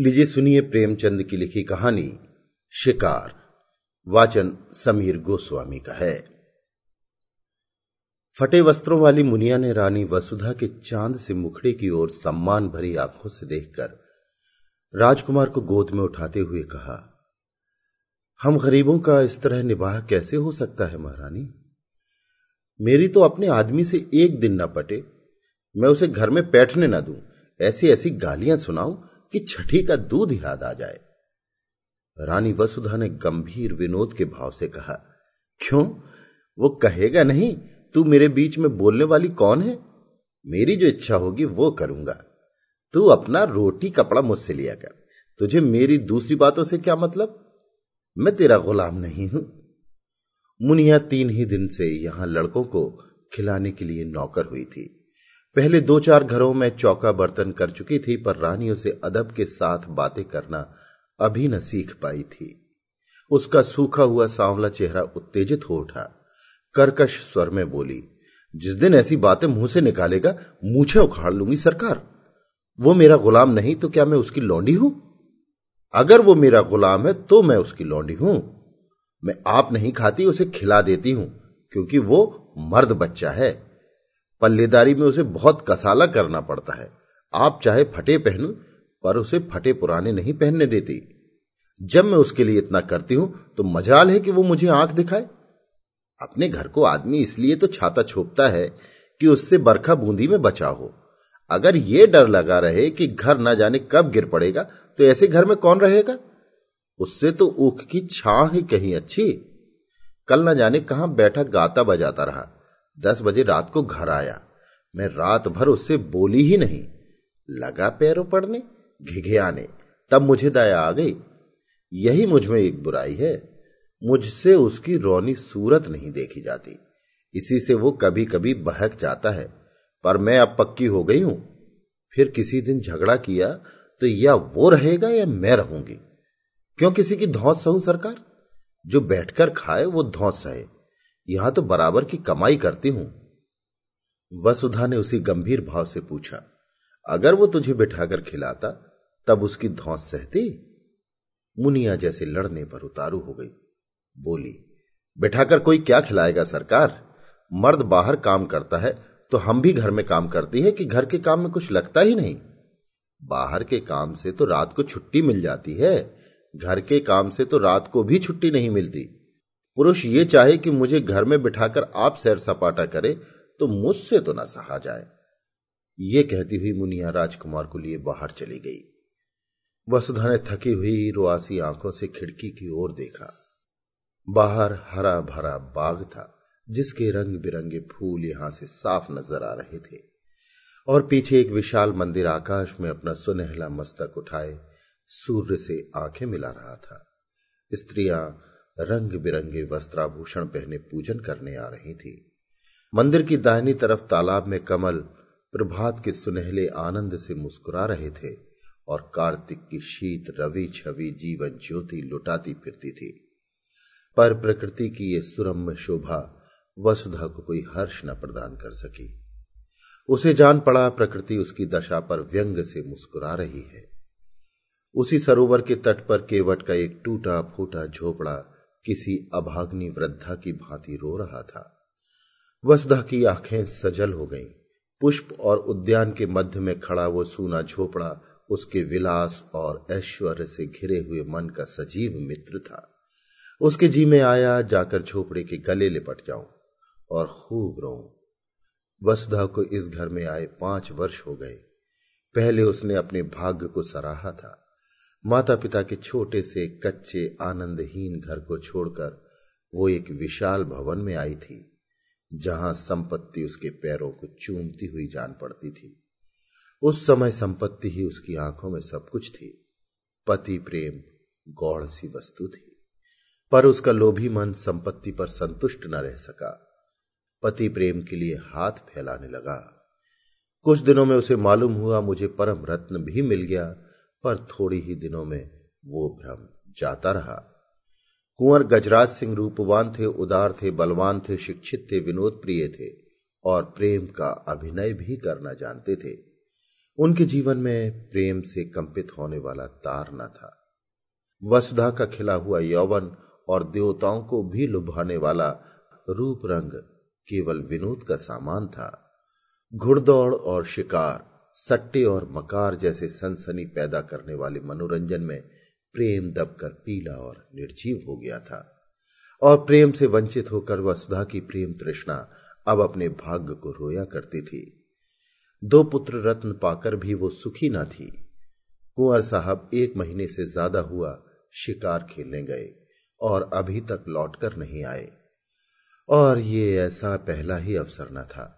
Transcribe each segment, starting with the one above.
लीजिए सुनिए प्रेमचंद की लिखी कहानी, शिकार। वाचन समीर गोस्वामी का है। फटे वस्त्रों वाली मुनिया ने रानी वसुधा के चाँद से मुखड़े की ओर सम्मान भरी आँखों से देखकर राजकुमार को गोद में उठाते हुए कहा, हम गरीबों का इस तरह निबाह कैसे हो सकता है महारानी? मेरी तो अपने आदमी से एक दिन न पटे। मैं उसे घर में बैठने न दूँ। ऐसी ऐसी गालियाँ सुनाऊं कि छठी का दूध याद आ जाए। रानी वसुधा ने गंभीर विनोद के भाव से कहा, क्यों? वो कहेगा नहीं, तू मेरे बीच में बोलने वाली कौन है? मेरी जो इच्छा होगी वो करूँगा। तू अपना रोटी कपड़ा मुझसे लिया कर। तुझे मेरी दूसरी बातों से क्या मतलब? मैं तेरा गुलाम नहीं हूँ। मुनिया तीन ही दिन से यहाँ लड़कों को खिलाने के लिए नौकर हुई थी। पहले दो चार घरों में चौका बर्तन कर चुकी थी, पर रानियों से अदब के साथ बातें करना अभी न सीख पाई थी। उसका सूखा हुआ सांवला चेहरा उत्तेजित हो उठा। कर्कश स्वर में बोली, जिस दिन ऐसी बातें मुँह से निकालेगा, मूछे उखाड़ लूँगी सरकार। वो मेरा गुलाम नहीं तो क्या मैं उसकी लौंडी हूँ? अगर वो मेरा गुलाम है तो मैं उसकी लौंडी हूँ। मैं आप नहीं खाती, उसे खिला देती हूँ, क्योंकि वो मर्द बच्चा है। पल्लेदारी में उसे बहुत कसाला करना पड़ता है। आप चाहे फटे पहनो, पर उसे फटे पुराने नहीं पहनने देती। जब मैं उसके लिए इतना करती हूँ तो मजाल है कि वो मुझे आँख दिखाए। अपने घर को आदमी इसलिए तो छाता छोपता है कि उससे बरखा बूंदी में बचा हो। अगर ये डर लगा रहे कि घर ना जाने कब गिर पड़ेगा तो ऐसे घर में कौन रहेगा? उससे तो ऊख की छा ही कहीं अच्छी। कल ना जाने कहाँ बैठा गाता बजाता रहा। दस बजे रात को घर आया। मैं रात भर उससे बोली ही नहीं। लगा पैरों पड़ने, घिघे आने। तब मुझे दया आ गई। यही मुझमें एक बुराई है। मुझसे उसकी रोनी सूरत नहीं देखी जाती। इसी से वो कभी कभी बहक जाता है। पर मैं अब पक्की हो गई हूँ। फिर किसी दिन झगड़ा किया तो या वो रहेगा या मैं रहूँगी। क्यों किसी की धौस सहू सरकार? जो बैठकर खाए वो धौस सहे। यहाँ तो बराबर की कमाई करती हूँ। वसुधा ने उसी गंभीर भाव से पूछा, अगर वो तुझे बिठाकर खिलाता, तब उसकी धौस सहती? मुनिया जैसे लड़ने पर उतारू हो गई। बोली, बिठाकर कोई क्या खिलाएगा सरकार? मर्द बाहर काम करता है तो हम भी घर में काम करती है कि घर के काम में कुछ लगता ही नहीं? बाहर के काम से तो रात को छुट्टी मिल जाती है, घर के काम से तो रात को भी छुट्टी नहीं मिलती। पुरुष ये चाहे कि मुझे घर में बिठाकर आप सैर सपाटा करे तो मुझसे तो ना सहा जाए। ये कहती हुई मुनिया राजकुमार को लिए बाहर चली गई। वसुधा ने थकी हुई रुआसी आँखों से खिड़की की ओर देखा। बाहर हरा भरा बाग था, जिसके रंग बिरंगे फूल यहाँ से साफ़ नज़र आ रहे थे। और पीछे एक विशाल मंदिर आकाश में अपना सुनहला मस्तक उठाए, सूर्य से आँखें मिला रहा था। स्त्रियाँ रंग बिरंगे वस्त्राभूषण पहने पूजन करने आ रही थी। मंदिर की दाहिनी तरफ़ तालाब में कमल, प्रभात के सुनहले आनंद से मुस्कुरा रहे थे और कार्तिक की शीत रवि छवि जीवन ज्योति लुटाती फिरती थी। पर प्रकृति की ये सुरम्य शोभा वसुधा को कोई हर्ष न प्रदान कर सकी। उसे जान पड़ा प्रकृति उसकी दशा पर व्यंग से मुस्कुरा रही है। उसी सरोवर के तट पर केवट का एक टूटा फूटा झोपड़ा किसी अभाग्नि वृद्धा की भांति रो रहा था। वसुधा की आँखें सजल हो गईं। पुष्प और उद्यान के मध्य में खड़ा वो सूना झोपड़ा उसके विलास और ऐश्वर्य से घिरे हुए मन का सजीव मित्र था। उसके जी में आया, जाकर झोपड़े के गले लिपट जाऊँ और खूब रो वसुधा को इस घर में आए पाँच वर्ष हो गए। पहले उसने अपने भाग्य को सराहा था। माता पिता के छोटे से, कच्चे, आनंदहीन घर को छोड़कर वो एक विशाल भवन में आई थी, जहाँ संपत्ति उसके पैरों को चूमती हुई जान पड़ती थी। उस समय संपत्ति ही उसकी आँखों में सब कुछ थी। पति प्रेम, गौड़ सी वस्तु थी। पर उसका लोभी मन संपत्ति पर संतुष्ट न रह सका। पति प्रेम के लिए हाथ फैलाने लगा। कुछ दिनों में उसे मालूम हुआ, मुझे परम रत्न भी मिल गया। पर थोड़ी ही दिनों में वो भ्रम जाता रहा। कुंवर गजराज सिंह रूपवान थे, उदार थे, बलवान थे, शिक्षित थे, विनोद प्रिय थे और प्रेम का अभिनय भी करना जानते थे। उनके जीवन में प्रेम से कंपित होने वाला तार न था। वसुधा का खिला हुआ यौवन और देवताओं को भी लुभाने वाला रूप रंग केवल विनोद का सामान था। घुड़दौड़ और शिकार सट्टे और मकार जैसे सनसनी पैदा करने वाले मनोरंजन में प्रेम दबकर पीला और निर्जीव हो गया था। और प्रेम से वंचित होकर वसुधा की प्रेम तृष्णा अब अपने भाग्य को रोया करती थी। दो पुत्र रत्न पाकर भी वो सुखी न थी। कुंवर साहब एक महीने से ज़्यादा हुआ शिकार खेलने गए और अभी तक लौटकर नहीं आए। और ये ऐसा पहला ही अवसर न था।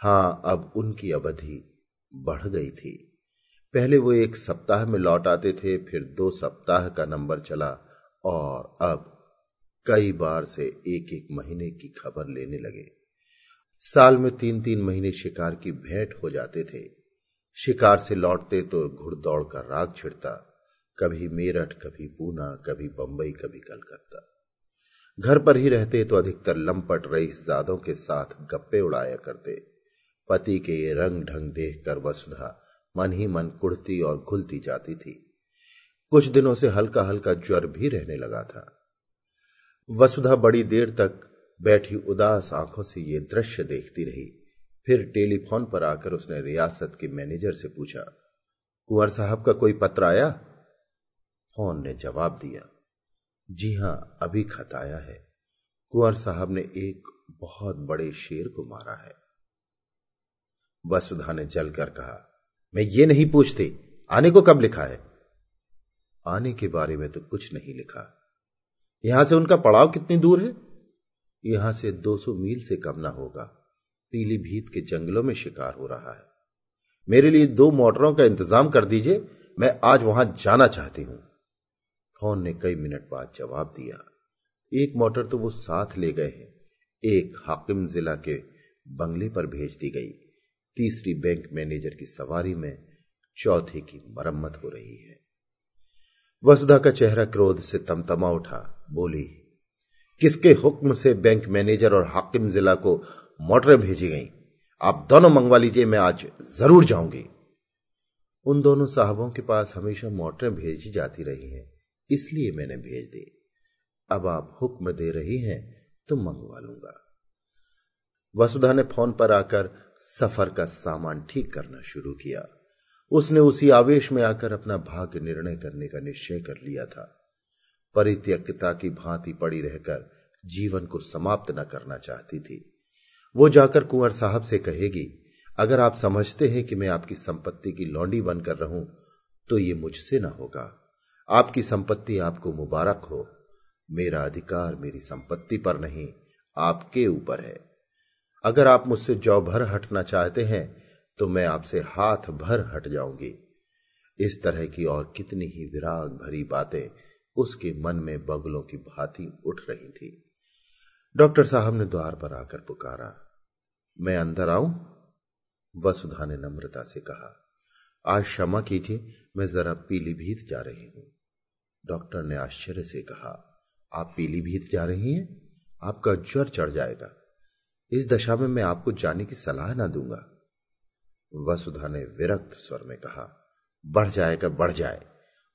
हाँ, अब उनकी अवधि बढ़ गई थी। पहले वो एक सप्ताह में लौट आते थे, फिर दो सप्ताह का नंबर चला और अब कई बार से एक एक महीने की खबर लेने लगे। साल में तीन तीन महीने शिकार की भेंट हो जाते थे। शिकार से लौटते तो घुड़दौड़ का राग छिड़ता, कभी मेरठ, कभी पूना, कभी बंबई, कभी कलकत्ता। घर पर ही रहते तो अधिकतर लंपट रईस जादों के साथ गप्पे उड़ाया करते। पति के ये रंग ढंग देख कर वसुधा मन ही मन कुड़ती और घुलती जाती थी। कुछ दिनों से हल्का हल्का ज्वर भी रहने लगा था। वसुधा बड़ी देर तक बैठी उदास आँखों से ये दृश्य देखती रही। फिर टेलीफोन पर आकर उसने रियासत के मैनेजर से पूछा, कुंवर साहब का कोई पत्र आया? फ़ोन ने जवाब दिया, जी हाँ, अभी खत आया है। कुंवर साहब ने एक बहुत बड़े शेर को मारा है। वसुधा ने जलकर कहा, मैं ये नहीं पूछती, आने को कब लिखा है? आने के बारे में तो कुछ नहीं लिखा। यहाँ से उनका पड़ाव कितनी दूर है? यहाँ से 200 मील से कम ना होगा। पीलीभीत के जंगलों में शिकार हो रहा है। मेरे लिए दो मोटरों का इंतज़ाम कर दीजिए, मैं आज वहाँ जाना चाहती हूँ। फ़ोन ने कई मिनट बाद जवाब दिया, एक मोटर तो वो साथ ले गए हैं। एक हाकिम जिला के बंगले पर भेज दी गई। तीसरी बैंक मैनेजर की सवारी में चौथे की मरम्मत हो रही है। वसुधा का चेहरा क्रोध से तमतमा उठा। बोली, किसके हुक्म से बैंक मैनेजर और हाकिम जिला को मोटरें भेजी गई? आप दोनों मंगवा लीजिए, मैं आज ज़रूर जाऊँगी। उन दोनों साहबों के पास हमेशा मोटरें भेजी जाती रही हैं, इसलिए मैंने भेज दी। अब आप हुक्म दे रही हैं तो मंगवा लूँगा। वसुधा ने फ़ोन पर आकर सफ़र का सामान ठीक करना शुरू किया। उसने उसी आवेश में आकर अपना भाग्य निर्णय करने का निश्चय कर लिया था। परित्यक्ता की भांति पड़ी रहकर जीवन को समाप्त न करना चाहती थी। वो जाकर कुंवर साहब से कहेगी, अगर आप समझते हैं कि मैं आपकी संपत्ति की लौंडी बनकर रहूँ तो ये मुझसे ना होगा। आपकी संपत्ति आपको मुबारक हो। मेरा अधिकार मेरी संपत्ति पर नहीं, आपके ऊपर है। अगर आप मुझसे जौ भर हटना चाहते हैं तो मैं आपसे हाथ भर हट जाऊँगी। इस तरह की और कितनी ही विराग भरी बातें उसके मन में बगलों की भांति उठ रही थी। डॉक्टर साहब ने द्वार पर आकर पुकारा। मैं अंदर आऊँ? वसुधा ने नम्रता से कहा। आज क्षमा कीजिए, मैं जरा पीलीभीत जा रही हूँ। डॉक्टर ने आश्चर्य से कहा, आप पीलीभीत जा रही हैं? आपका ज्वर चढ़ जाएगा। इस दशा में मैं आपको जाने की सलाह ना दूँगा। वसुधा ने विरक्त स्वर में कहा, बढ़ जाएगा बढ़ जाए,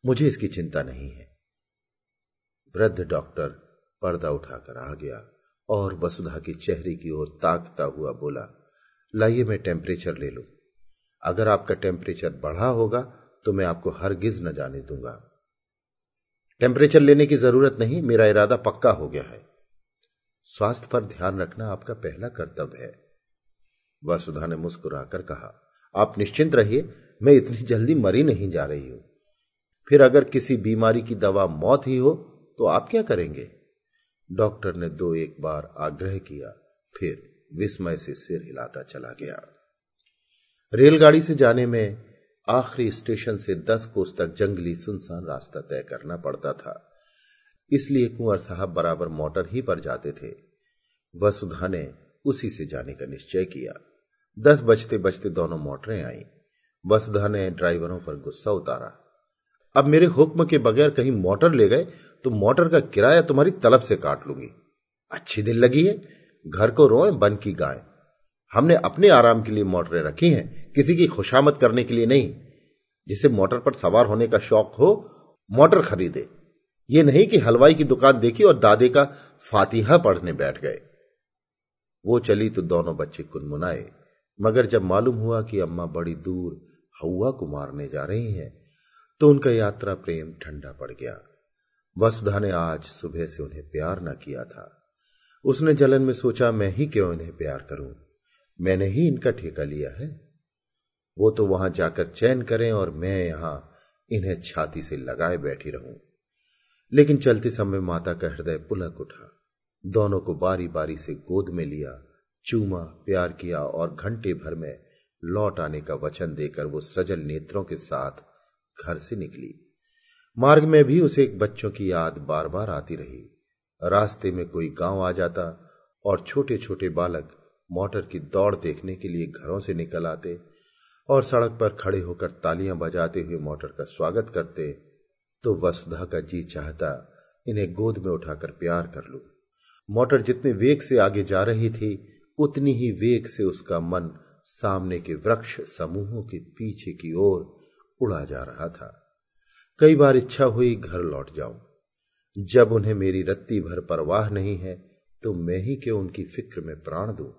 मुझे इसकी चिंता नहीं है। वृद्ध डॉक्टर पर्दा उठाकर आ गया और वसुधा के चेहरे की ओर ताकता हुआ बोला, लाइए मैं टेम्परेचर ले लूँ। अगर आपका टेम्परेचर बढ़ा होगा तो मैं आपको हरगिज न जाने दूँगा। टेम्परेचर लेने की ज़रूरत नहीं, मेरा इरादा पक्का हो गया है। स्वास्थ्य पर ध्यान रखना आपका पहला कर्तव्य है। वसुधा ने मुस्कुराकर कहा, आप निश्चिंत रहिए, मैं इतनी जल्दी मरी नहीं जा रही हूँ। फिर अगर किसी बीमारी की दवा मौत ही हो तो आप क्या करेंगे? डॉक्टर ने दो एक बार आग्रह किया, फिर विस्मय से सिर हिलाता चला गया। रेलगाड़ी से जाने में आखिरी स्टेशन से दस कोस तक जंगली सुनसान रास्ता तय करना पड़ता था। इसलिए कुंवर साहब बराबर मोटर ही पर जाते थे। वसुधा ने उसी से जाने का निश्चय किया। दस बजते बजते दोनों मोटरें आईं। वसुधा ने ड्राइवरों पर गुस्सा उतारा। अब मेरे हुक्म के बगैर कहीं मोटर ले गए तो मोटर का किराया तुम्हारी तलब से काट लूँगी। अच्छी दिल लगी है। घर को रोए, बन की गाय हमने अपने आराम के लिए मोटरें रखी हैं, किसी की खुशामद करने के लिए नहीं। जिसे मोटर पर सवार होने का शौक हो, मोटर खरीदे। ये नहीं कि हलवाई की दुकान देखी और दादे का फातिहा पढ़ने बैठ गए। वो चली तो दोनों बच्चे कुनमुनाए, मगर जब मालूम हुआ कि अम्मा बड़ी दूर हवा को मारने जा रही हैं तो उनका यात्रा प्रेम ठंडा पड़ गया। वसुधा ने आज सुबह से उन्हें प्यार न किया था। उसने जलन में सोचा, मैं ही क्यों इन्हें प्यार करूँ? मैंने ही इनका ठेका लिया है। वो तो वहाँ जाकर चैन करें और मैं यहाँ इन्हें छाती से लगाए बैठी रहूँ। लेकिन चलते समय माता का हृदय पुलक उठा। दोनों को बारी बारी से गोद में लिया, चूमा, प्यार किया और घंटे भर में लौट आने का वचन देकर वो सजल नेत्रों के साथ घर से निकली। मार्ग में भी उसे एक बच्चों की याद बार बार आती रही। रास्ते में कोई गाँव आ जाता और छोटे छोटे बालक मोटर की दौड़ देखने के लिए घरों से निकल आते और सड़क पर खड़े होकर तालियाँ बजाते हुए मोटर का स्वागत करते तो वसुधा का जी चाहता इन्हें गोद में उठाकर प्यार कर लू। मोटर जितने वेग से आगे जा रही थी, उतनी ही वेग से उसका मन सामने के वृक्ष समूहों के पीछे की ओर उड़ा जा रहा था। कई बार इच्छा हुई घर लौट जाऊँ। जब उन्हें मेरी रत्ती भर परवाह नहीं है तो मैं ही क्यों उनकी फ़िक्र में प्राण दू?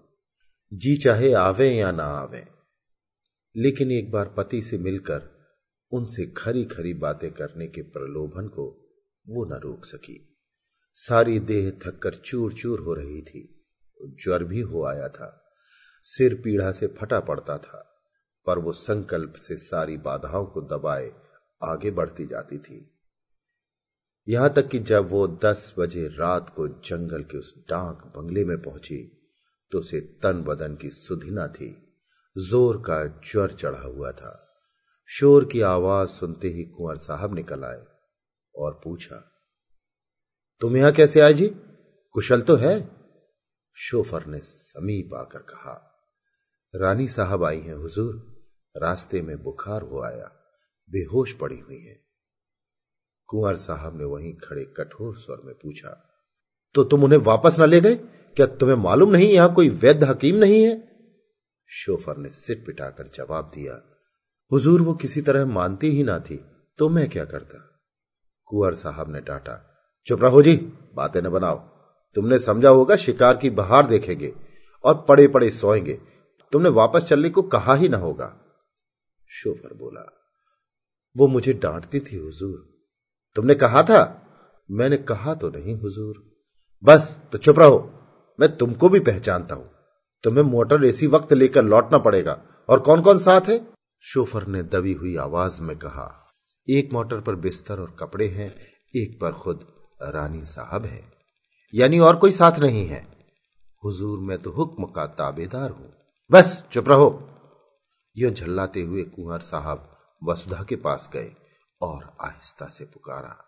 जी चाहे आवे या ना आवे। लेकिन एक बार पति से मिलकर उनसे खरी खरी बातें करने के प्रलोभन को वो न रोक सकी। सारी देह थककर चूर चूर हो रही थी। ज्वर भी हो आया था। सिर पीढ़ा से फटा पड़ता था, पर वो संकल्प से सारी बाधाओं को दबाए आगे बढ़ती जाती थी। यहाँ तक कि जब वो दस बजे रात को जंगल के उस डाक बंगले में पहुँची तो उसे तन बदन की सुधिना थी। ज़ोर का ज्वर चढ़ा हुआ था। शोर की आवाज़ सुनते ही कुंवर साहब निकल आए और पूछा, तुम यहाँ कैसे आए जी? कुशल तो है? शोफर ने समीप आकर कहा, रानी साहब आई हैं, हुजूर। रास्ते में बुखार हो आया, बेहोश पड़ी हुई है। कुंवर साहब ने वहीं खड़े कठोर स्वर में पूछा तो तुम उन्हें वापस न ले गए? क्या तुम्हें मालूम नहीं यहाँ कोई वैद्य हकीम नहीं है? शोफर ने सिट पिटाकर जवाब दिया हुजूर वो किसी तरह मानती ही ना थी तो मैं क्या करता? कुंवर साहब ने डांटा, चुप रहो जी, बातें न बनाओ। तुमने समझा होगा शिकार की बहार देखेंगे और पड़े पड़े सोएँगे। तुमने वापस चलने को कहा ही ना होगा। शोफर बोला, वो मुझे डांटती थी हुजूर। तुमने कहा था? मैंने कहा तो नहीं हुजूर। बस तो चुप रहो। मैं तुमको भी पहचानता हूँ। तुम्हें मोटर इसी वक्त लेकर लौटना पड़ेगा। और कौन कौन साथ है? शोफर ने दबी हुई आवाज़ में कहा, एक मोटर पर बिस्तर और कपड़े हैं, एक पर खुद रानी साहब है। यानी और कोई साथ नहीं है। हुजूर मैं तो हुक्म का ताबेदार हूँ। बस, चुप रहो। यो झल्लाते हुए कुंवर साहब वसुधा के पास गए और आहिस्ता से पुकारा।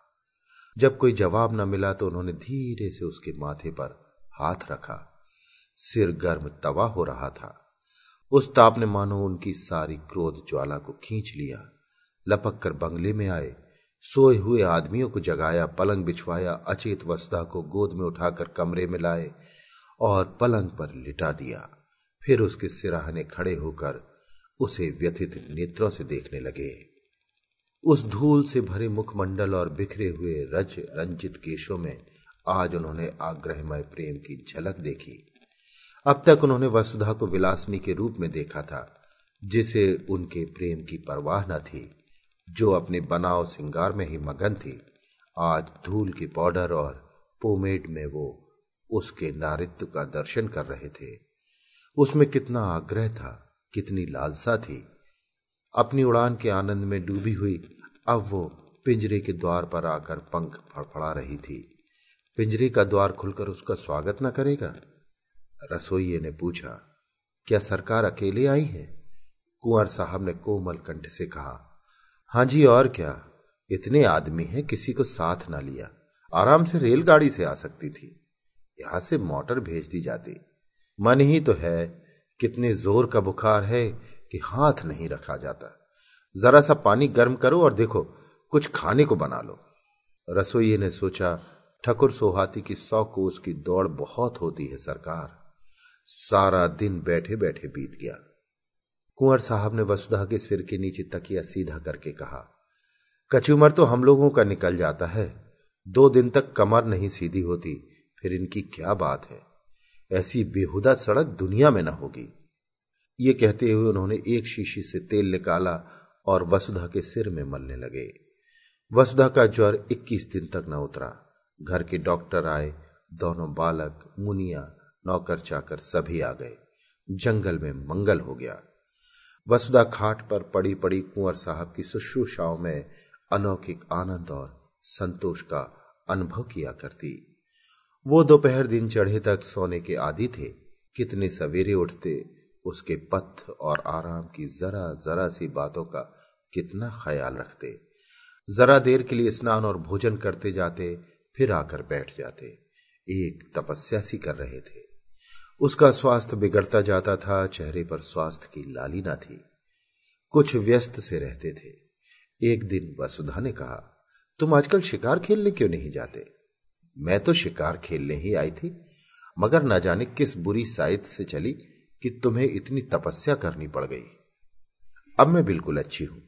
जब कोई जवाब न मिला तो उन्होंने धीरे से उसके माथे पर हाथ रखा। सिर गर्म तवा हो रहा था। उस ताप ने मानो उनकी सारी क्रोध ज्वाला को खींच लिया। लपक कर बंगले में आए। सोए हुए आदमियों को जगाया, पलंग बिछवाया, अचेत वसुधा को गोद में उठाकर कमरे में लाए और पलंग पर लिटा दिया। फिर उसके सिराहने खड़े होकर उसे व्यथित नेत्रों से देखने लगे। उस धूल से भरे मुखमंडल और बिखरे हुए रज रंजित केशों में आज उन्होंने आग्रहमय प्रेम की झलक देखी। अब तक उन्होंने वसुधा को विलासनी के रूप में देखा था, जिसे उनके प्रेम की परवाह न थी, जो अपने बनाव सिंगार में ही मगन थी। आज धूल की पाउडर और पोमेड में वो उसके नारित्व का दर्शन कर रहे थे। उसमें कितना आग्रह था, कितनी लालसा थी। अपनी उड़ान के आनंद में डूबी हुई, अब वो पिंजरे के द्वार पर आकर पंख फड़फड़ा रही थी। पिंजरे का द्वार खुलकर उसका स्वागत न करेगा? रसोइये ने पूछा, क्या सरकार अकेले आई है? कुंवर साहब ने कोमल कंठ से कहा हाँ जी, और क्या। इतने आदमी हैं, किसी को साथ ना लिया। आराम से रेलगाड़ी से आ सकती थी। यहाँ से मोटर भेज दी जाती। मन ही तो है, कितने ज़ोर का बुखार है कि हाथ नहीं रखा जाता। जरा सा पानी गर्म करो और देखो, कुछ खाने को बना लो। रसोई ने सोचा, ठकुर सोहाती की सौ कोस की दौड़ बहुत होती है सरकार। सारा दिन बैठे बैठे बीत गया। कुंवर साहब ने वसुधा के सिर के नीचे तकिया सीधा करके कहा कची उम्र तो हम लोगों का निकल जाता है। दो दिन तक कमर नहीं सीधी होती, फिर इनकी क्या बात है? ऐसी बेहुदा सड़क दुनिया में ना होगी। ये कहते हुए उन्होंने एक शीशी से तेल निकाला और वसुधा के सिर में मलने लगे। वसुधा का ज्वर 21 दिन तक न उतरा। घर के डॉक्टर आए, दोनों बालक, मुनिया नौकर चाकर सभी आ गए। जंगल में मंगल हो गया। वसुधा खाट पर पड़ी पड़ी कुंवर साहब की शुश्रूषाओं में अलौकिक आनंद और संतोष का अनुभव किया करती। वो दोपहर दिन चढ़े तक सोने के आदि थे। कितने सवेरे उठते, उसके पथ और आराम की जरा जरा सी बातों का कितना ख्याल रखते। जरा देर के लिए स्नान और भोजन करते जाते, फिर आकर बैठ जाते। एक तपस्या सी कर रहे थे। उसका स्वास्थ्य बिगड़ता जाता था, चेहरे पर स्वास्थ्य की लाली ना थी। कुछ व्यस्त से रहते थे। एक दिन वसुधा ने कहा, तुम आजकल शिकार खेलने क्यों नहीं जाते? मैं तो शिकार खेलने ही आई थी, मगर न जाने किस बुरी साइद से चली कि तुम्हें इतनी तपस्या करनी पड़ गई। अब मैं बिल्कुल अच्छी हूँ।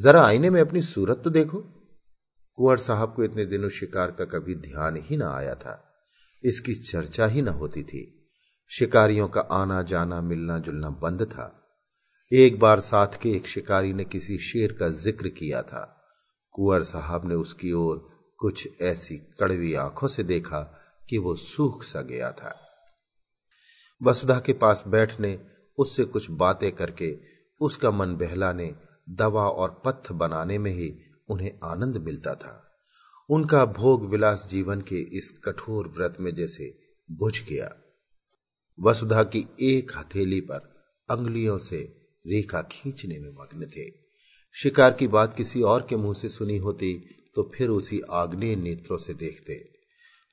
जरा आईने में अपनी सूरत तो देखो। कुंवर साहब को इतने दिनों शिकार का कभी ध्यान ही ना आया था। इसकी चर्चा ही ना होती थी। शिकारियों का आना, जाना, मिलना, जुलना बंद था। एक बार साथ के एक शिकारी ने किसी शेर का ज़िक्र किया था। कुंवर साहब ने उसकी ओर कुछ ऐसी कड़वी आँखों से देखा कि वो सूख सा गया था। वसुधा के पास बैठने, उससे कुछ बातें करके, उसका मन बहलाने, दवा और पथ बनाने में ही उन्हें आनंद मिलता था। उनका भोग विलास जीवन के इस कठोर व्रत में जैसे बुझ गया। वसुधा की एक हथेली पर अंगुलियों से रेखा खींचने में मग्न थे। शिकार की बात किसी और के मुँह से सुनी होती तो फिर उसी आग्नेय नेत्रों से देखते।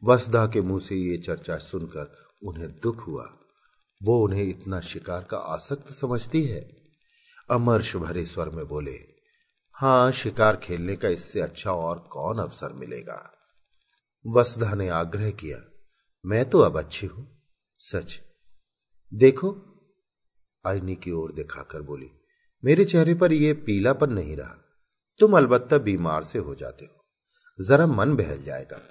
वसुधा के मुँह से ये चर्चा सुनकर उन्हें दुख हुआ। वो उन्हें इतना शिकार का आसक्त समझती है? अमर्ष भरे स्वर में बोले, हाँ, शिकार खेलने का इससे अच्छा और कौन अवसर मिलेगा? वसुधा ने आग्रह किया, मैं तो अब अच्छी हूँ। सच देखो, आईनी की ओर दिखाकर बोली, मेरे चेहरे पर यह पीलापन नहीं रहा। तुम अलबत्ता बीमार से हो जाते हो। जरा मन बहल जाएगा।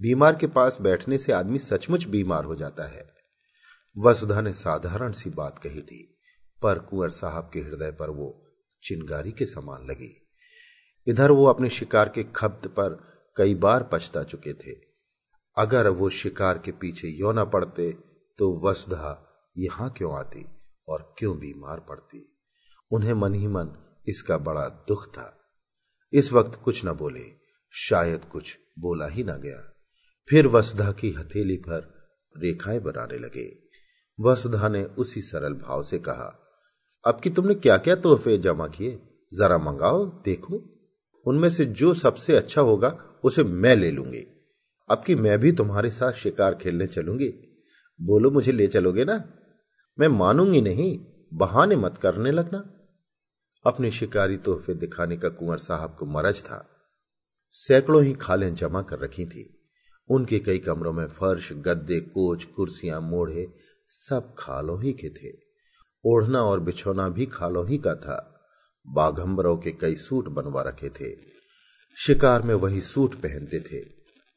बीमार के पास बैठने से आदमी सचमुच बीमार हो जाता है। वसुधा ने साधारण सी बात कही थी, पर कुंवर साहब के हृदय पर वो चिंगारी के समान लगी। इधर वो अपने शिकार के खब्द पर कई बार पछता चुके थे। अगर वो शिकार के पीछे यो न पड़ते तो वसुधा यहाँ क्यों आती और क्यों बीमार पड़ती? उन्हें मन ही मन इसका बड़ा दुख था। इस वक्त कुछ न बोले, शायद कुछ बोला ही ना गया। फिर वसुधा की हथेली पर रेखाएँ बनाने लगे। वसुधा ने उसी सरल भाव से कहा, अब कि तुमने क्या क्या तोहफे जमा किए? जरा मंगाओ, देखो। उनमें से जो सबसे अच्छा होगा, उसे मैं ले लूँगी। अब कि मैं भी तुम्हारे साथ शिकार खेलने चलूँगी। बोलो मुझे ले चलोगे ना? मैं मानूँगी नहीं, बहाने मत करने लगना। अपने शिकारी तोहफे दिखाने का कुंवर साहब को मरज था। सैकड़ों ही खालें जमा कर रखी थी। उनके कई कमरों में फर्श, गद्दे, कोच, कुर्सियाँ, मोढ़े सब खालों ही के थे। ओढ़ना और बिछोना भी खालों ही का था। बाघंबरों के कई सूट बनवा रखे थे। शिकार में वही सूट पहनते थे।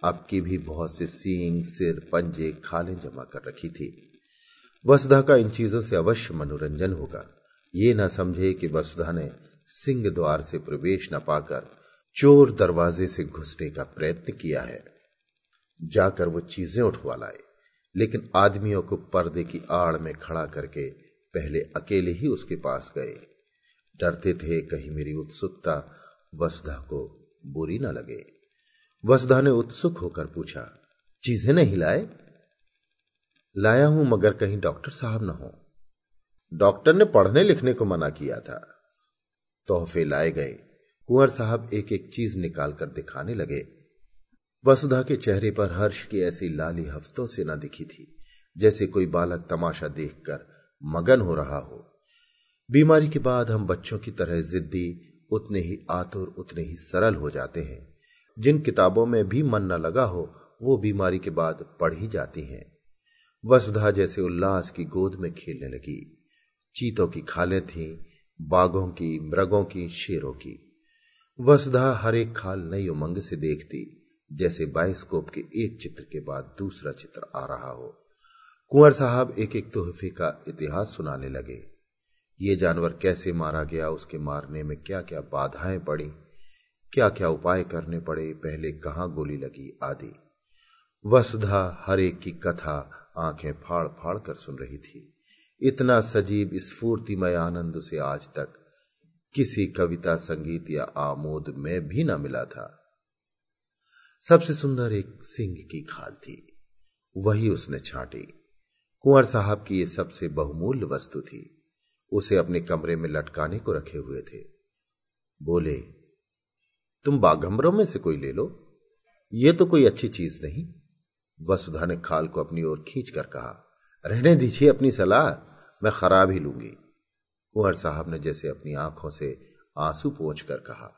अब की भी बहुत से सींग, सिर, पंजे खाले जमा कर रखी थी। वसुधा का इन चीज़ों से अवश्य मनोरंजन होगा। ये न समझे कि वसुधा ने सिंह द्वार से प्रवेश न पाकर चोर दरवाजे से घुसने का प्रयत्न किया है। जाकर वो चीज़ें उठवा लाए, लेकिन आदमियों को पर्दे की आड़ में खड़ा करके पहले अकेले ही उसके पास गए। डरते थे कहीं मेरी उत्सुकता वसुधा को बुरी न लगे। वसुधा ने उत्सुक होकर पूछा, चीज़ें नहीं लाए? लाया हूँ मगर कहीं डॉक्टर साहब ना हो। डॉक्टर ने पढ़ने लिखने को मना किया था। तोहफे लाए गए। कुंवर साहब एक एक चीज़ निकालकर दिखाने लगे। वसुधा के चेहरे पर हर्ष की ऐसी लाली हफ्तों से न दिखी थी, जैसे कोई बालक तमाशा देखकर मगन हो रहा हो। बीमारी के बाद हम बच्चों की तरह जिद्दी, उतने ही आतुर, उतने ही सरल हो जाते हैं। जिन किताबों में भी मन न लगा हो, वो बीमारी के बाद पढ़ ही जाती हैं। वसुधा जैसे उल्लास की गोद में खेलने लगी। चीतों की खालें थीं, बाघों की, मृगों की, शेरों की। वसुधा हर एक खाल नई उमंग से देखती, जैसे बायोस्कोप के एक चित्र के बाद दूसरा चित्र आ रहा हो। कुंवर साहब एक एक तोहफे का इतिहास सुनाने लगे। ये जानवर कैसे मारा गया, उसके मारने में क्या क्या बाधाएँ पड़ी क्या क्या उपाय करने पड़े, पहले कहाँ गोली लगी, आदि। वसुधा हर एक की कथा आँखें फाड़ फाड़ कर सुन रही थी। इतना सजीव स्फूर्तिमय आनंद उसे आज तक किसी कविता, संगीत या आमोद में भी न मिला था। सबसे सुंदर एक सिंह की खाल थी। वही उसने छाटी। कुंवर साहब की यह सबसे बहुमूल्य वस्तु थी। उसे अपने कमरे में लटकाने को रखे हुए थे। बोले, तुम बाघम्बरों में से कोई ले लो। ये तो कोई अच्छी चीज़ नहीं। वसुधा ने खाल को अपनी ओर खींच कर कहा, रहने दीजिए अपनी सलाह, मैं खराब ही लूँगी। कुंवर साहब ने जैसे अपनी आँखों से आँसू पोंछ कर कहा,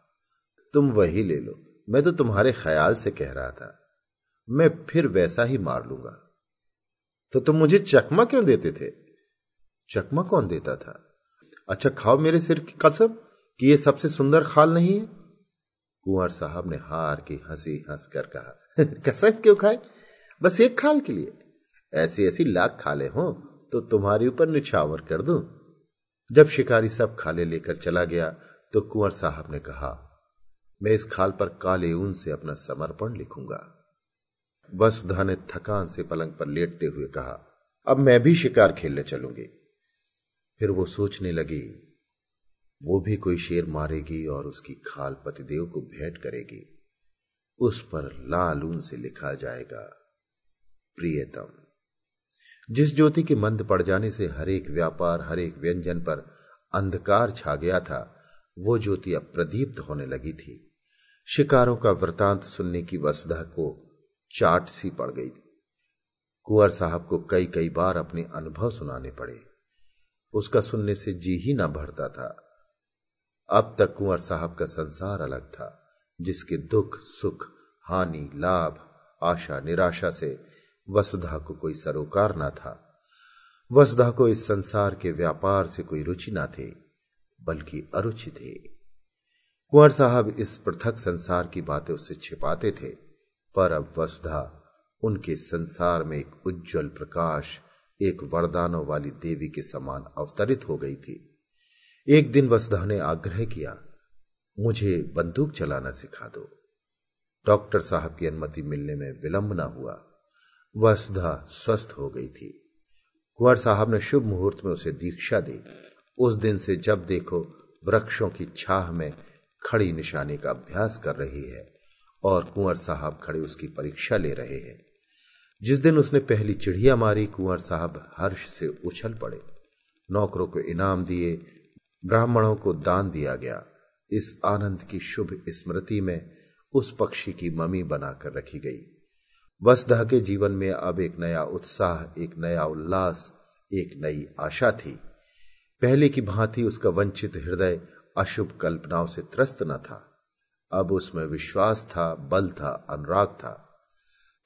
तुम वही ले लो, मैं तो तुम्हारे ख्याल से कह रहा था, मैं फिर वैसा ही मार लूँगा। तो तुम मुझे चकमा क्यों देते थे? चकमा कौन देता था? अच्छा खाओ मेरे सिर की कसम, कि यह सबसे सुंदर खाल नहीं है? कुंवर साहब ने हार की हँसी हंस कर कहा, कसम क्यों खाए? बस एक खाल के लिए। ऐसी ऐसी लाख खाले हो तो तुम्हारे ऊपर निछावर कर दूँ। जब शिकारी सब खाले लेकर चला गया तो कुंवर साहब ने कहा, मैं इस खाल पर काले ऊन से अपना समर्पण लिखूँगा। वसुधा ने थकान से पलंग पर लेटते हुए कहा, अब मैं भी शिकार खेलने चलूँगी। फिर वो सोचने लगी, वो भी कोई शेर मारेगी और उसकी खाल पतिदेव को भेंट करेगी। उस पर लाल ऊन से लिखा जाएगा। प्रियतम। जिस ज्योति के मंद पड़ जाने से हर एक व्यापार हर एक व्यंजन पर अंधकार छा गया था, वो ज्योति अब प्रदीप्त होने लगी थी। शिकारों का वृतांत सुनने की वसुधा को चाट सी पड़ गई। कुंवर साहब को कई कई बार अपने अनुभव सुनाने पड़े। उसका सुनने से जी ही ना भरता था। अब तक कुंवर साहब का संसार अलग था, जिसके दुख, सुख, हानि, लाभ, आशा, निराशा से वसुधा को कोई सरोकार ना था। वसुधा को इस संसार के व्यापार से कोई रुचि ना थे, बल्कि अरुचि थे। कुंवर साहब इस पृथक संसार की बातें उससे छिपाते थे, पर अब वसुधा उनके संसार में एक उज्जवल प्रकाश, एक वरदानों वाली देवी के समान अवतरित हो गई थी। एक दिन वसुधा ने आग्रह किया, मुझे बंदूक चलाना सिखा दो। डॉक्टर साहब की अनुमति मिलने में विलंब न हुआ। वसुधा स्वस्थ हो गई थी। कुंवर साहब ने शुभ मुहूर्त में उसे दीक्षा दी। उस दिन से जब देखो वृक्षों की छाह में खड़ी निशाने का अभ्यास कर रही है और कुंवर साहब खड़े उसकी परीक्षा ले रहे हैं। जिस दिन उसने पहली चिड़िया मारी, कुंवर साहब हर्ष से उछल पड़े। नौकरों को इनाम दिए, ब्राह्मणों को दान दिया गया। इस आनंद की शुभ स्मृति में उस पक्षी की ममी बनाकर रखी गई। वसुधा के जीवन में अब एक नया उत्साह, एक नया उल्लास, एक नई आशा थी। पहले की भांति उसका वंचित हृदय अशुभ कल्पनाओं से त्रस्त न था। अब उसमें विश्वास था, बल था, अनुराग था।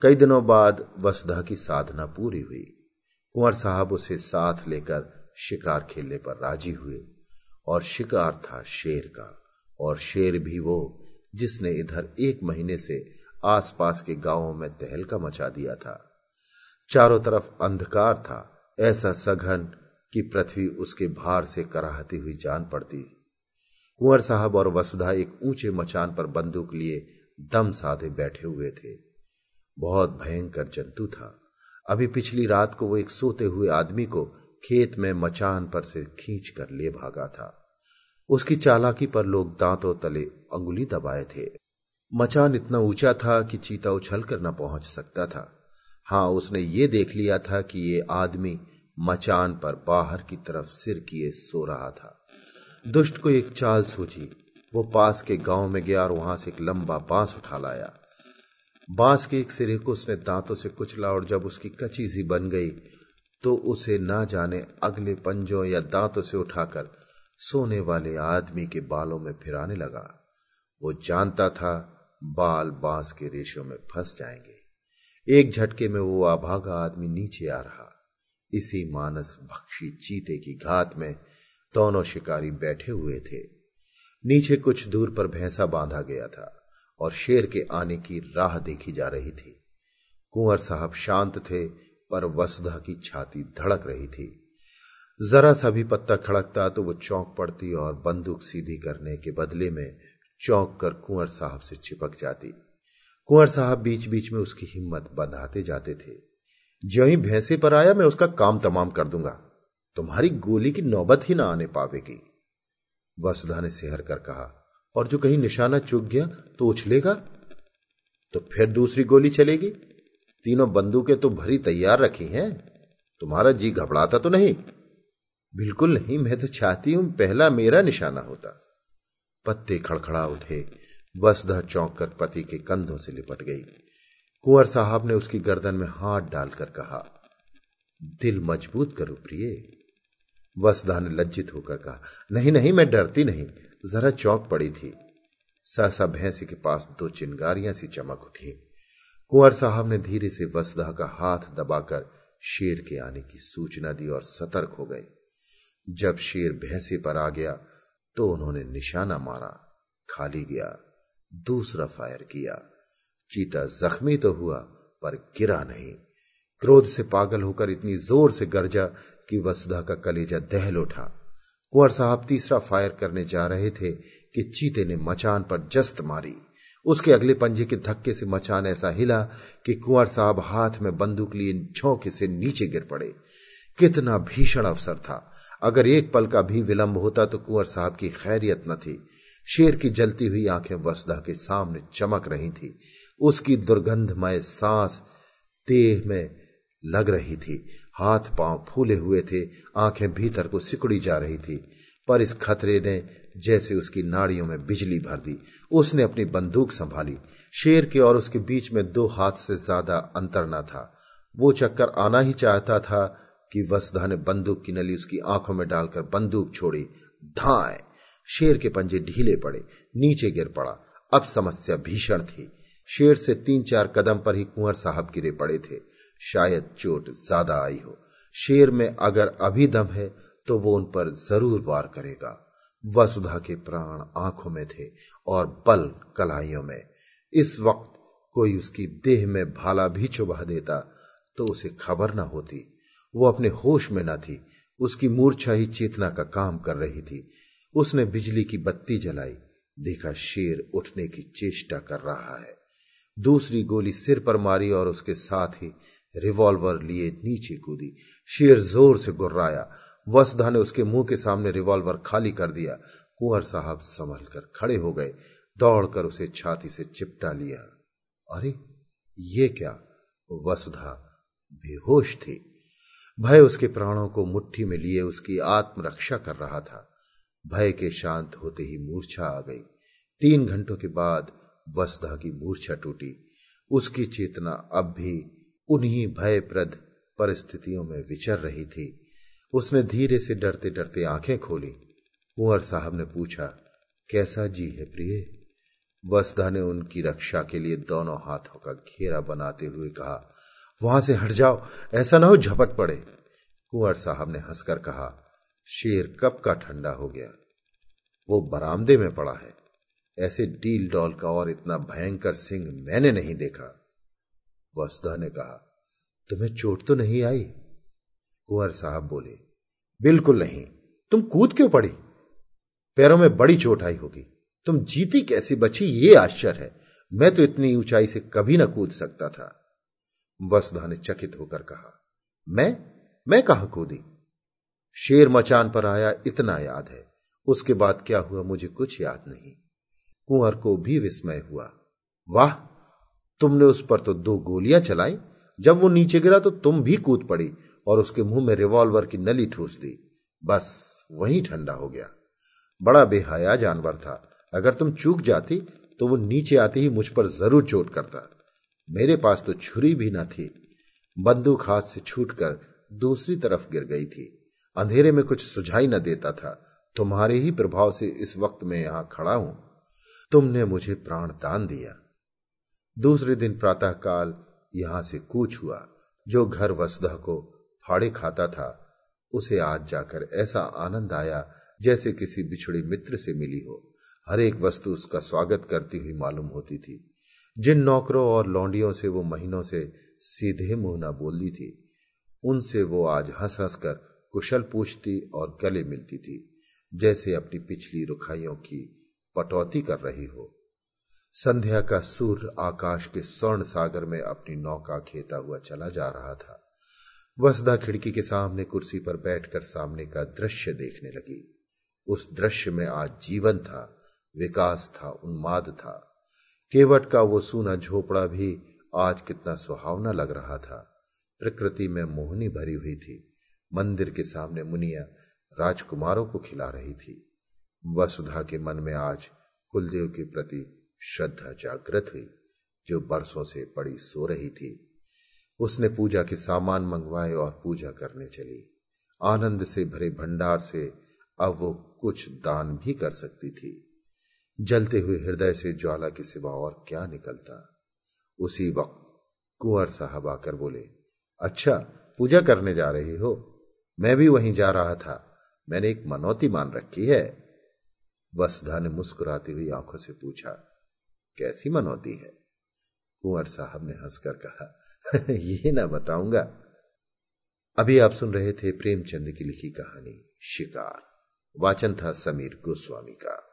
कई दिनों बाद वसुधा की साधना पूरी हुई। कुंवर साहब उसे साथ लेकर शिकार खेलने पर राज़ी हुए और शिकार था शेर का। और शेर भी वो जिसने इधर एक महीने से आसपास के गाँवों में तहलका मचा दिया था। चारों तरफ़ अंधकार था। ऐसा सघन कि पृथ्वी उसके भार से कराहती हुई जान पड़ती। कुंवर साहब और वसुधा एक ऊँचे मचान पर बंदूक लिए दम साधे बैठे हुए थे। बहुत भयंकर जंतु था। अभी पिछली रात को वो एक सोते हुए आदमी को खेत में मचान पर से खींच कर ले भागा था। उसकी चालाकी पर लोग दांतों तले अंगुली दबाए थे। मचान इतना ऊँचा था कि चीता उछल कर न पहुँच सकता था। हाँ, उसने ये देख लिया था कि ये आदमी मचान पर बाहर की तरफ़ सिर किए सो रहा था। दुष्ट को एक चाल सूझी। वो पास के गाँव में गया और वहाँ से एक लंबा बाँस उठा लाया। बाँस के एक सिरे को उसने दांतों से कुचला और जब उसकी कच्ची सी बन गई तो उसे ना जाने अगले पंजों या दांतों से उठाकर सोने वाले आदमी के बालों में फिराने लगा। वो जानता था बाल बाँस के रेशों में फंस जाएँगे। एक झटके में वो अभागा आदमी नीचे आ रहा। इसी मानस भक्षी चीते की घात में दोनों शिकारी बैठे हुए थे। नीचे कुछ दूर पर भैंसा बांधा गया था और शेर के आने की राह देखी जा रही थी। कुंवर साहब शांत थे, पर वसुधा की छाती धड़क रही थी। जरा सा भी पत्ता खड़कता तो वो चौंक पड़ती और बंदूक सीधी करने के बदले में चौंक कर कुंवर साहब से चिपक जाती। कुंवर साहब बीच बीच में उसकी हिम्मत बंधाते जाते थे। जो ही भैंसे पर आया, मैं उसका काम तमाम कर दूँगा। तुम्हारी गोली की नौबत ही ना आने पावेगी। वसुधा ने सेहर कर कहा, और जो कहीं निशाना चूक गया तो उछलेगा? तो फिर दूसरी गोली चलेगी? तीनों बंदूकें तो भरी तैयार रखी हैं। तुम्हारा जी घबराता तो नहीं? बिल्कुल नहीं, मैं तो चाहती हूँ पहला मेरा निशाना होता। पत्ते खड़खड़ा उठे। वसुधा चौंक कर पति के कंधों से लिपट गई। कुंवर साहब ने उसकी गर्दन में हाथ डालकर कहा, दिल मज़बूत करो प्रिय। वसुधा ने लज्जित होकर कहा, नहीं नहीं, मैं डरती नहीं। जरा चौक पड़ी थी। सहसा भैंसी के पास दो चिंगारियाँ सी चमक उठी। कुंवर साहब ने धीरे से वसुधा का हाथ दबाकर शेर के आने की सूचना दी और सतर्क हो गए। जब शेर भैंसे पर आ गया तो उन्होंने निशाना मारा, खाली गया, दूसरा फायर किया। चीता जख्मी तो हुआ, पर गिरा नहीं। क्रोध से पागल होकर इतनी ज़ोर से गरजा कि वसुधा का कलेजा दहल उठा। कुंवर साहब तीसरा फायर करने जा रहे थे कि चीते ने मचान पर जस्त मारी। उसके अगले पंजे के धक्के से मचान ऐसा हिला कि कुंवर साहब हाथ में बंदूक लिए झोंके से नीचे गिर पड़े। कितना भीषण अवसर था। अगर एक पल का भी विलंब होता तो कुंवर साहब की खैरियत न थी। शेर की जलती हुई आँखें वसुधा के सामने चमक रही थी। उसकी दुर्गंधमय सांस देह में लग रही थी। हाथ पाँव फूले हुए थे, आँखें भीतर को सिकुड़ी जा रही थी। पर इस खतरे ने जैसे उसकी नाड़ियों में बिजली भर दी, उसने अपनी बंदूक संभाली। शेर के और उसके बीच में दो हाथ से ज़्यादा अंतर न था। वो चक्कर आना ही चाहता था कि वसुधा ने बंदूक की नली उसकी आँखों में डालकर बंदूक छोड़ी, धाए। शेर के पंजे ढीले पड़े, नीचे गिर पड़ा। अब समस्या भीषण थी। शेर से तीन चार कदम पर ही कुंवर साहब गिरे पड़े थे। शायद चोट ज़्यादा आई हो। शेर में अगर अभी दम है तो वो उन पर ज़रूर वार करेगा। वसुधा के प्राण आँखों में थे और बल कलाइयों में। इस वक्त कोई उसकी देह में भाला भी चुबा देता तो उसे खबर न होती। वो अपने होश में न थी। उसकी मूर्छा ही चेतना का काम कर रही थी। उसने बिजली की बत्ती जलाई। देखा शेर उठने की चेष्टा कर रहा है। दूसरी गोली सिर पर मारी और उसके साथ ही रिवॉल्वर लिए नीचे कूदी। शेर ज़ोर से गुर्राया। वसुधा ने उसके मुँह के सामने रिवॉल्वर खाली कर दिया। कुंवर साहब संभल कर खड़े हो गए। दौड़कर उसे छाती से चिपटा लिया। अरे, ये क्या? वसुधा बेहोश थी। भय उसके प्राणों को मुट्ठी में लिए उसकी आत्मरक्षा कर रहा था। भय के शांत होते ही मूर्छा आ गई। तीन घंटों के बाद वसुधा की मूर्छा टूटी। उसकी चेतना अब भी उन्हीं भयप्रद परिस्थितियों में विचर रही थी। उसने धीरे से डरते डरते आँखें खोली। कुंवर साहब ने पूछा, कैसा जी है प्रिय? वसुधा ने उनकी रक्षा के लिए दोनों हाथों का घेरा बनाते हुए कहा वहाँ से हट जाओ, ऐसा ना हो झपट पड़े। कुंवर साहब ने हंसकर कहा, शेर कब का ठंडा हो गया? वो बरामदे में पड़ा है। ऐसे डील डॉल का और इतना भयंकर सिंह मैंने नहीं देखा। वसुधा ने कहा, तुम्हें चोट तो नहीं आई? कुंवर साहब बोले, बिल्कुल नहीं। तुम कूद क्यों पड़ी? पैरों में बड़ी चोट आई होगी। तुम जीती कैसी बची, ये आश्चर्य है। मैं तो इतनी ऊंचाई से कभी ना कूद सकता था। वसुधा ने चकित होकर कहा, मैं मैं कहा कूदी? शेर मचान पर आया, इतना याद है। उसके बाद क्या हुआ, मुझे कुछ याद नहीं। कुंवर को भी विस्मय हुआ, वाह, तुमने उस पर तो दो गोलियाँ चलाई। जब वो नीचे गिरा तो तुम भी कूद पड़ी और उसके मुँह में रिवॉल्वर की नली ठूस दी। बस वही ठंडा हो गया। बड़ा बेहया जानवर था। अगर तुम चूक जाती तो वो नीचे आते ही मुझ पर ज़रूर चोट करता। मेरे पास तो छुरी भी न थी। बंदूक हाथ से छूटकर दूसरी तरफ़ गिर गई थी। अंधेरे में कुछ सुझाई न देता था। तुम्हारे ही प्रभाव से इस वक्त मैं यहाँ खड़ा हूँ। तुमने मुझे प्राण दान दिया। दूसरे दिन प्रातःकाल यहाँ से कूच हुआ, जो घर वसुधा को फाड़े खाता था। उसे आज जाकर ऐसा आनंद आया, जैसे किसी बिछड़े मित्र से मिली हो। हर एक वस्तु उसका स्वागत करती हुई मालूम होती थी। जिन नौकरों और लौंडियों से वो महीनों से सीधे मुँह न बोलती थी, उनसे वो आज हंस हंस कर कुशल पूछती और गले मिलती थी, जैसे अपनी पिछली रुखाइयों की पटौती कर रही हो। संध्या का सूर्य आकाश के स्वर्ण सागर में अपनी नौका खेता हुआ चला जा रहा था। वसदा खिड़की के सामने कुर्सी पर बैठकर सामने का दृश्य देखने लगी। उस दृश्य में आज जीवन था, विकास था, उन्माद था। केवट का वो सूना झोपड़ा भी आज कितना सुहावना लग रहा था। प्रकृति में मोहनी भरी हुई थी। मंदिर के सामने मुनिया राजकुमारों को खिला रही थी। वसुधा के मन में आज कुलदेव के प्रति श्रद्धा जागृत हुई, जो बरसों से पड़ी सो रही थी। उसने पूजा के सामान मंगवाए और पूजा करने चली। आनंद से भरे भंडार से अब वो कुछ दान भी कर सकती थी। जलते हुए हृदय से ज्वाला के सिवा और क्या निकलता। उसी वक्त कुंवर साहब आकर बोले अच्छा पूजा करने जा रही हो। मैं भी वहीं जा रहा था। मैंने एक मनौती मान रखी है। वसुधा ने मुस्कुराती हुई आँखों से पूछा, कैसी मनौती है? कुंवर साहब ने हंसकर कहा, ये ना बताऊँगा। अभी आप सुन रहे थे प्रेमचंद की लिखी कहानी, शिकार। वाचन था समीर गोस्वामी का।